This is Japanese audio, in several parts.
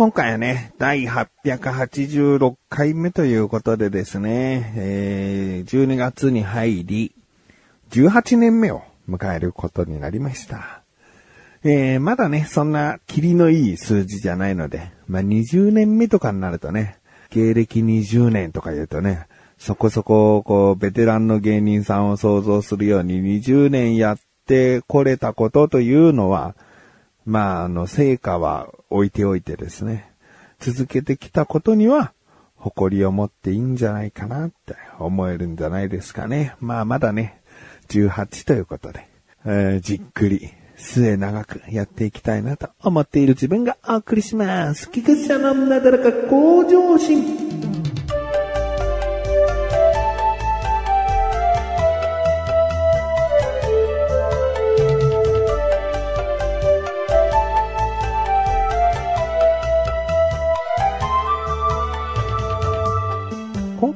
今回はね、第886回目ということでですね、えー、12月に入り、18年目を迎えることになりました。えー、まだね、そんな霧のいい数字じゃないので、まあ、20年目とかになるとね、芸歴20年とか言うとね、そこそこ、こう、ベテランの芸人さんを想像するように20年やってこれたことというのは、まあ、あの、成果は置いておいてですね、続けてきたことには、誇りを持っていいんじゃないかなって思えるんじゃないですかね。まあ、まだね、18ということで、えー、じっくり、末長くやっていきたいなと思っている自分がお送りします。菊池のなだらか向上心。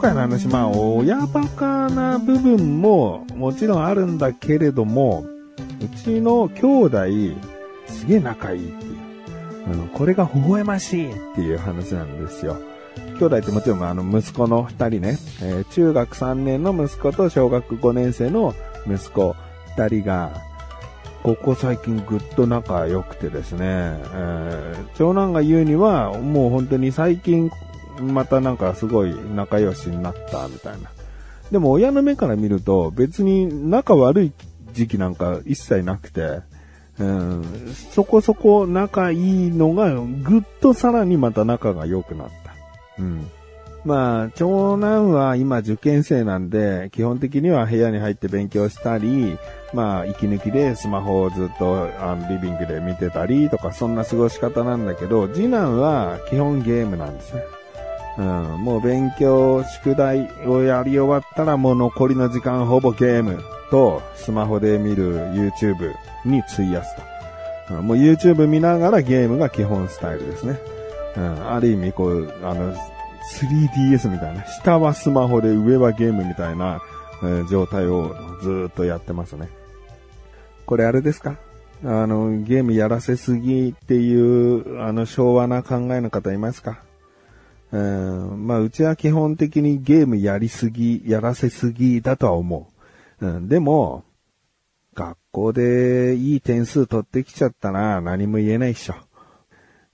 回の話、まあ、親バカな部分ももちろんあるんだけれども、うちの兄弟、すげえ仲いいっていう。あの、これが微笑ましいっていう話なんですよ。兄弟ってもちろんあの息子の二人ね、えー、中学3年の息子と小学5年生の息子二人が、ここ最近ぐっと仲良くてですね、えー、長男が言うには、もう本当に最近またなんかすごい仲良しになったみたいな。でも親の目から見ると別に仲悪い時期なんか一切なくて、うん、そこそこ仲いいのがぐっとさらにまた仲が良くなった。うん。まあ、長男は今受験生なんで、基本的には部屋に入って勉強したり、まあ、息抜きでスマホをずっとあのリビングで見てたりとか、そんな過ごし方なんだけど、次男は基本ゲームなんですね。うん、もう勉強、宿題をやり終わったらもう残りの時間ほぼゲームとスマホで見る YouTube に費やすと。うん、もう YouTube 見ながらゲームが基本スタイルですね。うん、ある意味こう、あの、3DS みたいな、下はスマホで上はゲームみたいな、えー、状態をずっとやってますね。これあれですか？あの、ゲームやらせすぎっていう、あの、昭和な考えの方いますか？うん、まあ、うちは基本的にゲームやりすぎ、やらせすぎだとは思う。うん、でも、学校でいい点数取ってきちゃったら何も言えないっしょ。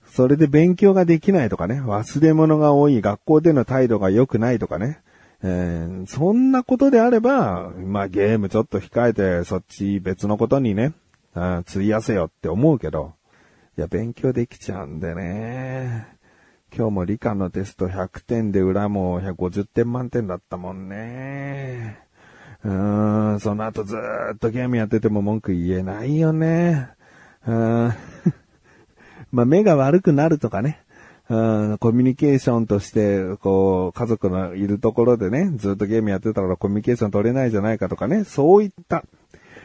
それで勉強ができないとかね、忘れ物が多い、学校での態度が良くないとかね、えー、そんなことであれば、まあゲームちょっと控えて、そっち別のことにね、費やせよって思うけど、いや、勉強できちゃうんでね。今日も理科のテスト100点で裏も150点満点だったもんね。うーん、その後ずーっとゲームやってても文句言えないよね。うん。まあ、目が悪くなるとかね。うん、コミュニケーションとして、こう、家族のいるところでね、ずっとゲームやってたからコミュニケーション取れないじゃないかとかね、そういった、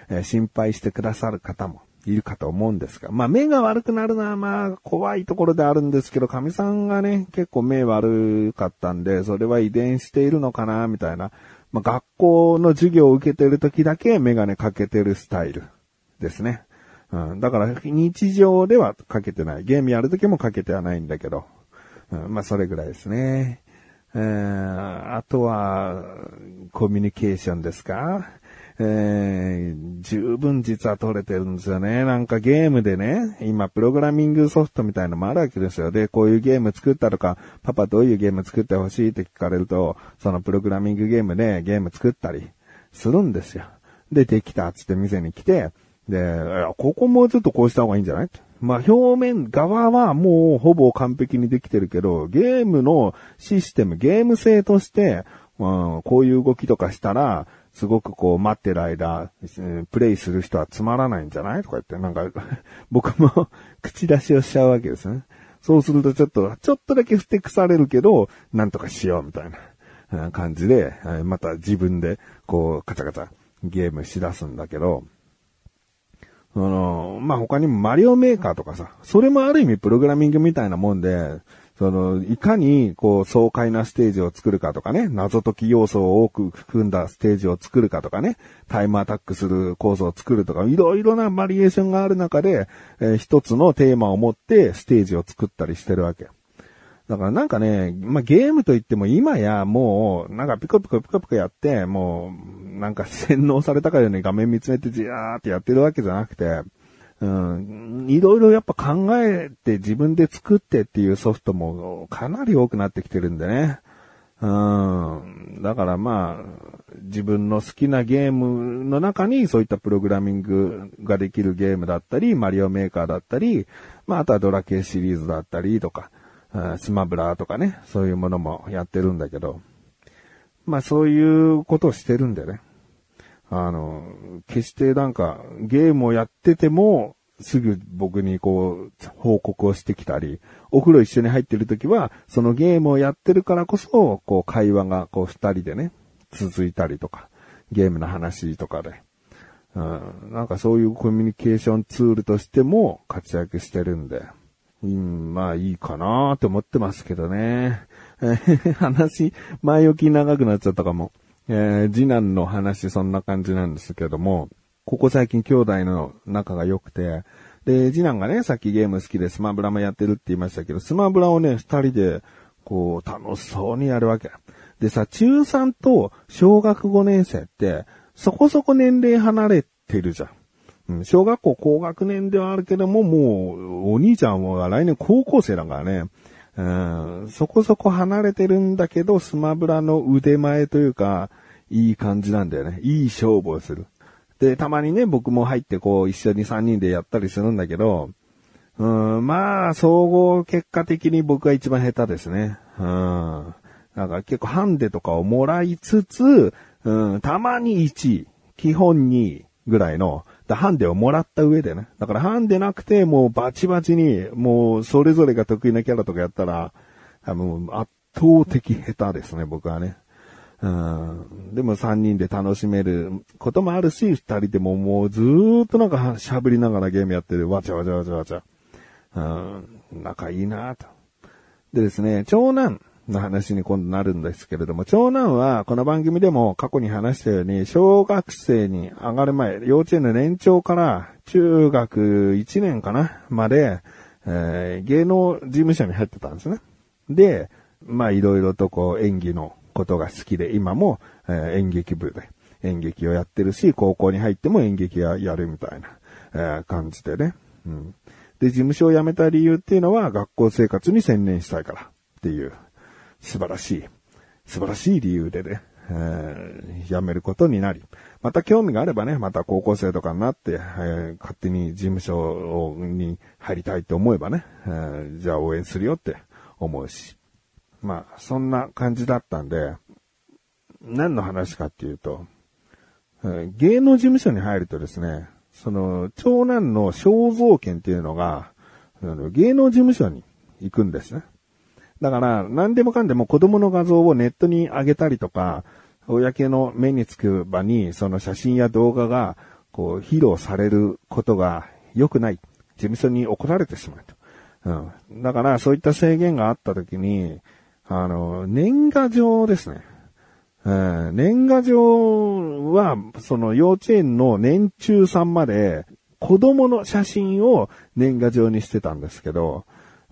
えー、心配してくださる方もいるかと思うんですが、まあ目が悪くなるのはまあ怖いところであるんですけど、神さんがね、結構目悪かったんで、それは遺伝しているのかな、みたいな。まあ学校の授業を受けてる時だけメガネかけてるスタイルですね。うん、だから日常ではかけてない。ゲームやる時もかけてはないんだけど。うん、まあそれぐらいですね。えー、あとは、コミュニケーションですか？えー、十分実は取れてるんですよね。なんかゲームでね、今プログラミングソフトみたいのもあるわけですよ。で、こういうゲーム作ったとか、パパどういうゲーム作ってほしいって聞かれると、そのプログラミングゲームでゲーム作ったりするんですよ。で、できたっつって店に来て、で、ここもちょっとこうした方がいいんじゃない？まあ、表面側はもうほぼ完璧にできてるけど、ゲームのシステム、ゲーム性として、うん、こういう動きとかしたら、すごくこう待ってる間、プレイする人はつまらないんじゃない？とか言って、なんか 僕も 口出しをしちゃうわけですね。そうするとちょっと、ちょっとだけふてくされるけど、なんとかしようみたいな感じで、また自分でこうカチャカチャゲームしだすんだけど、あの、まあ、他にもマリオメーカーとかさ、それもある意味プログラミングみたいなもんで、その、いかに、こう、爽快なステージを作るかとかね、謎解き要素を多く含んだステージを作るかとかね、タイムアタックするコースを作るとか、いろいろなバリエーションがある中で、えー、一つのテーマを持ってステージを作ったりしてるわけ。だからなんかね、まあ、ゲームといっても今やもう、なんかピコピコピコピコやって、もう、なんか洗脳されたかように画面見つめてじーってやってるわけじゃなくて、うん、いろいろやっぱ考えて自分で作ってっていうソフトもかなり多くなってきてるんでね。うん。だからまあ、自分の好きなゲームの中にそういったプログラミングができるゲームだったり、マリオメーカーだったり、まああとはドラケーシリーズだったりとか、スマブラとかね、そういうものもやってるんだけど、まあそういうことをしてるんでね。あの、決してなんかゲームをやってても、すぐ僕にこう、報告をしてきたり、お風呂一緒に入ってる時は、そのゲームをやってるからこそ、こう会話がこう二人でね、続いたりとか、ゲームの話とかで、うん、なんかそういうコミュニケーションツールとしても活躍してるんで、うん、まあいいかなって思ってますけどね。話、前置き長くなっちゃったかも。えー、次男の話そんな感じなんですけども、ここ最近兄弟の仲が良くて、で、次男がね、さっきゲーム好きでスマブラもやってるって言いましたけど、スマブラをね、二人で、こう、楽しそうにやるわけ。でさ、中3と小学5年生って、そこそこ年齢離れてるじゃん。うん、小学校高学年ではあるけども、もう、お兄ちゃんは来年高校生だからね。うん、そこそこ離れてるんだけど、スマブラの腕前というか、いい感じなんだよね。いい勝負をする。で、たまにね、僕も入ってこう、一緒に3人でやったりするんだけど、うん、まあ、総合結果的に僕が一番下手ですね。うん。なんか結構ハンデとかをもらいつつ、うん、たまに1位、基本2位ぐらいの、ハンデをもらった上でね。だからハンデなくて、もうバチバチに、もうそれぞれが得意なキャラとかやったら、多分圧倒的下手ですね、僕はね。うん。でも3人で楽しめることもあるし、2人でももうずーっとなんか喋りながらゲームやってる、わちゃわちゃわちゃわちゃ。うん。仲いいなと。でですね、長男。の話に今度なるんですけれども、長男はこの番組でも過去に話したように、小学生に上がる前、幼稚園の年長から中学1年かなまで、えー、芸能事務所に入ってたんですね。で、まあいろいろとこう演技のことが好きで、今も、えー、演劇部で演劇をやってるし、高校に入っても演劇ややるみたいな、えー、感じでね。うん。で、事務所を辞めた理由っていうのは学校生活に専念したいからっていう素晴らしい、素晴らしい理由でね、えー、辞めることになり、また興味があればね、また高校生とかになって、えー、勝手に事務所に入りたいと思えばね、えー、じゃあ応援するよって思うし。まあ、そんな感じだったんで、何の話かっていうと、えー、芸能事務所に入るとですね、その、長男の肖像権っていうのが、芸能事務所に行くんですね。だから、何でもかんでも子供の画像をネットに上げたりとか、公の目につく場に、その写真や動画が、こう、披露されることが良くない。事務所に怒られてしまうと。うん。だから、そういった制限があった時に、あの、年賀状ですね。うん、年賀状は、その幼稚園の年中さんまで、子供の写真を年賀状にしてたんですけど、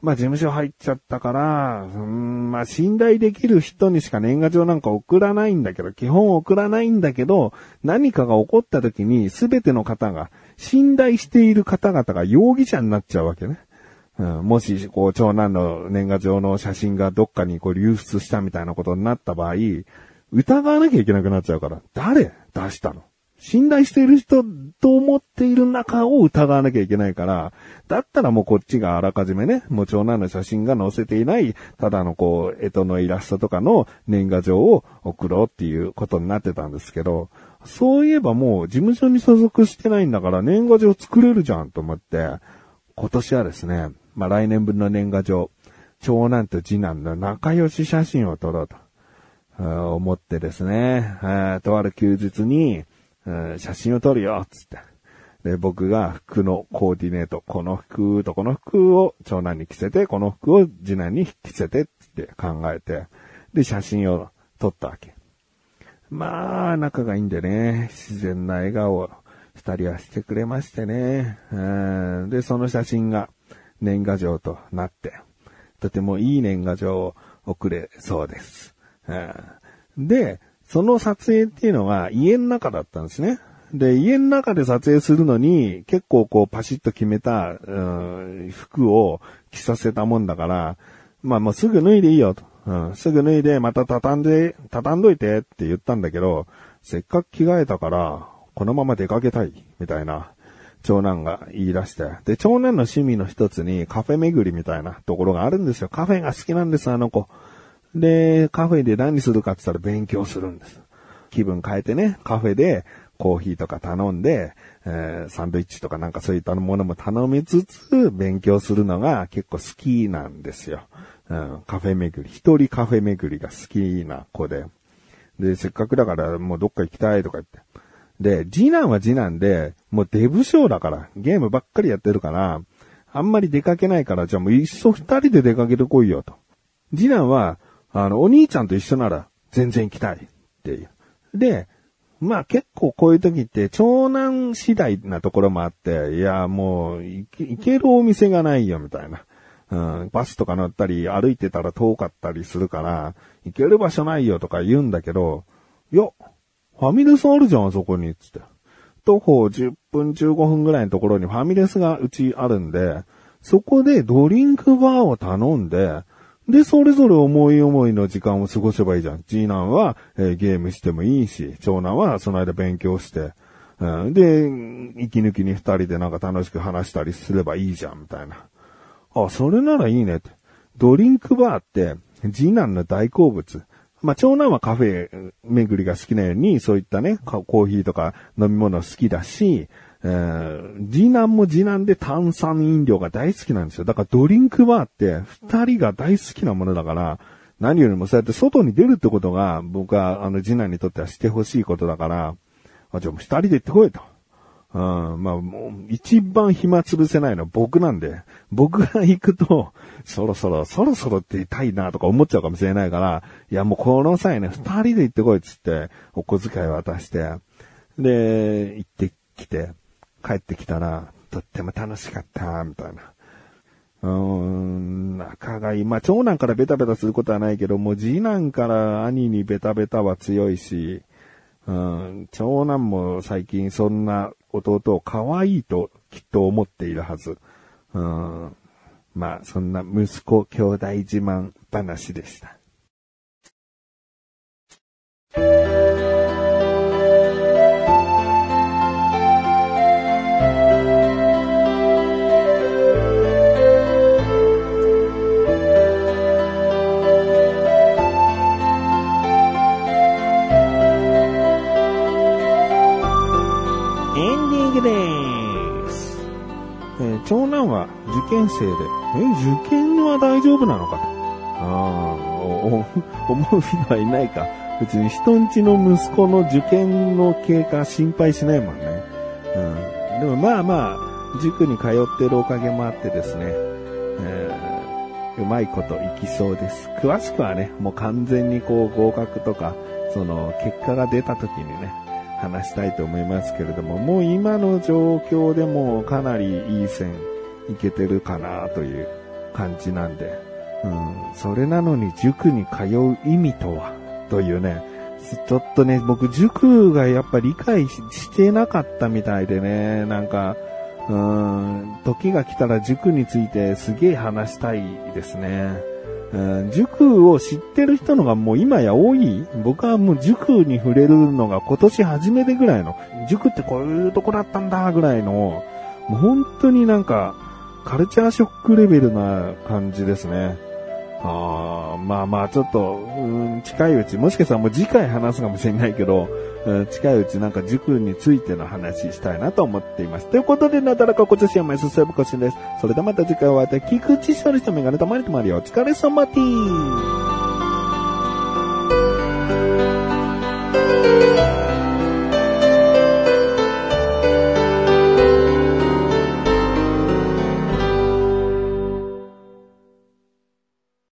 まあ事務所入っちゃったから、うん、まあ信頼できる人にしか年賀状なんか送らないんだけど、基本送らないんだけど、何かが起こった時に全ての方が、信頼している方々が容疑者になっちゃうわけね。うん、もし、こう、長男の年賀状の写真がどっかにこう流出したみたいなことになった場合、疑わなきゃいけなくなっちゃうから、誰？出したの？信頼している人と思っている中を疑わなきゃいけないから、だったらもうこっちがあらかじめね、もう長男の写真が載せていない、ただのこう、干支のイラストとかの年賀状を送ろうっていうことになってたんですけど、そういえばもう事務所に所属してないんだから年賀状作れるじゃんと思って、今年はですね、まあ来年分の年賀状、長男と次男の仲良し写真を撮ろうと。思ってですね、とある休日に、写真を撮るよ、つって。で、僕が服のコーディネート、この服とこの服を長男に着せて、この服を次男に着せてって考えて、で、写真を撮ったわけ。まあ、仲がいいんでね、自然な笑顔を二人はしてくれましてね。で、その写真が年賀状となってとてもいい年賀状を送れそうです。で、その撮影っていうのが家の中だったんですね。で、家の中で撮影するのに、結構こうパシッと決めた、うん服を着させたもんだから、まあもうすぐ脱いでいいよと。うん、すぐ脱いで、また畳んで、畳んどいてって言ったんだけど、せっかく着替えたから、このまま出かけたい、みたいな、長男が言い出して。で、長男の趣味の一つにカフェ巡りみたいなところがあるんですよ。カフェが好きなんです、あの子。で、カフェで何するかって言ったら勉強するんです。気分変えてね、カフェでコーヒーとか頼んで、えーサンドイッチとかなんかそういったものも頼みつつ、勉強するのが結構好きなんですよ。うん、カフェ巡り、一人カフェ巡りが好きな子で。で、せっかくだからもうどっか行きたいとか言って。で、次男は次男で、もうデブ症だから、ゲームばっかりやってるから、あんまり出かけないから、じゃあもういっそ二人で出かけてこいよと。次男は、あの、お兄ちゃんと一緒なら全然行きたいっていう。で、まあ結構こういう時って長男次第なところもあって、いやもう行けるお店がないよみたいな。うん、バスとか乗ったり歩いてたら遠かったりするから、行ける場所ないよとか言うんだけど、いや、ファミレスあるじゃん、あそこに、つって。徒歩10分15分ぐらいのところにファミレスがうちあるんで、そこでドリンクバーを頼んで、で、それぞれ思い思いの時間を過ごせばいいじゃん。次男は、えーゲームしてもいいし、長男はその間勉強して、うん、で、息抜きに二人でなんか楽しく話したりすればいいじゃん、みたいな。あ、それならいいねって。ドリンクバーって、次男の大好物。まあ、長男はカフェ巡りが好きなように、そういったね、コーヒーとか飲み物好きだし、えー次男も次男で炭酸飲料が大好きなんですよ。だからドリンクバーって二人が大好きなものだから、何よりもそうやって外に出るってことが、僕はあの次男にとってはしてほしいことだから、あ、じゃあもう二人で行ってこいと。うん、まあもう一番暇潰せないのは僕なんで、僕が行くと、そろそろ、そろそろって痛いなとか思っちゃうかもしれないから、いやもうこの際ね、二人で行ってこいっつって、お小遣い渡して、で、行ってきて、帰ってきたら、とっても楽しかった、みたいな。うーん、仲がいい。まあ、長男からベタベタすることはないけど、もう次男から兄にベタベタは強いし、うん、長男も最近そんな弟を可愛いときっと思っているはず。うん、まあ、そんな息子兄弟自慢話でした。生で、え、受験は大丈夫なのかと。ああ、思う人はいないか。別に人んちの息子の受験の経過心配しないもんね。うん。でもまあまあ、塾に通ってるおかげもあってですね、えーうまいこといきそうです。詳しくはね、もう完全にこう合格とか、その結果が出た時にね、話したいと思いますけれども、もう今の状況でもかなりいい線いけてるかなという感じなんで、うん、それなのに塾に通う意味とは、というね、ちょっとね、僕塾がやっぱ理解してなかったみたいでね、なんか、うーん、時が来たら塾についてすげえ話したいですね。うん。塾を知ってる人のがもう今や多い？僕はもう塾に触れるのが今年初めてぐらいの、塾ってこういうとこだったんだぐらいの、もう本当になんか、カルチャーショックレベルな感じですね。あーまあまあちょっと、うん近いうち、もしかしたらもう次回話すかもしれないけど、うん近いうちなんか塾についての話したいなと思っています。ということで、なだらかこちしやまいすすぶこしんです。それではまた次回お会いいたい菊池処理とメガネとマリとマリオお疲れ様です。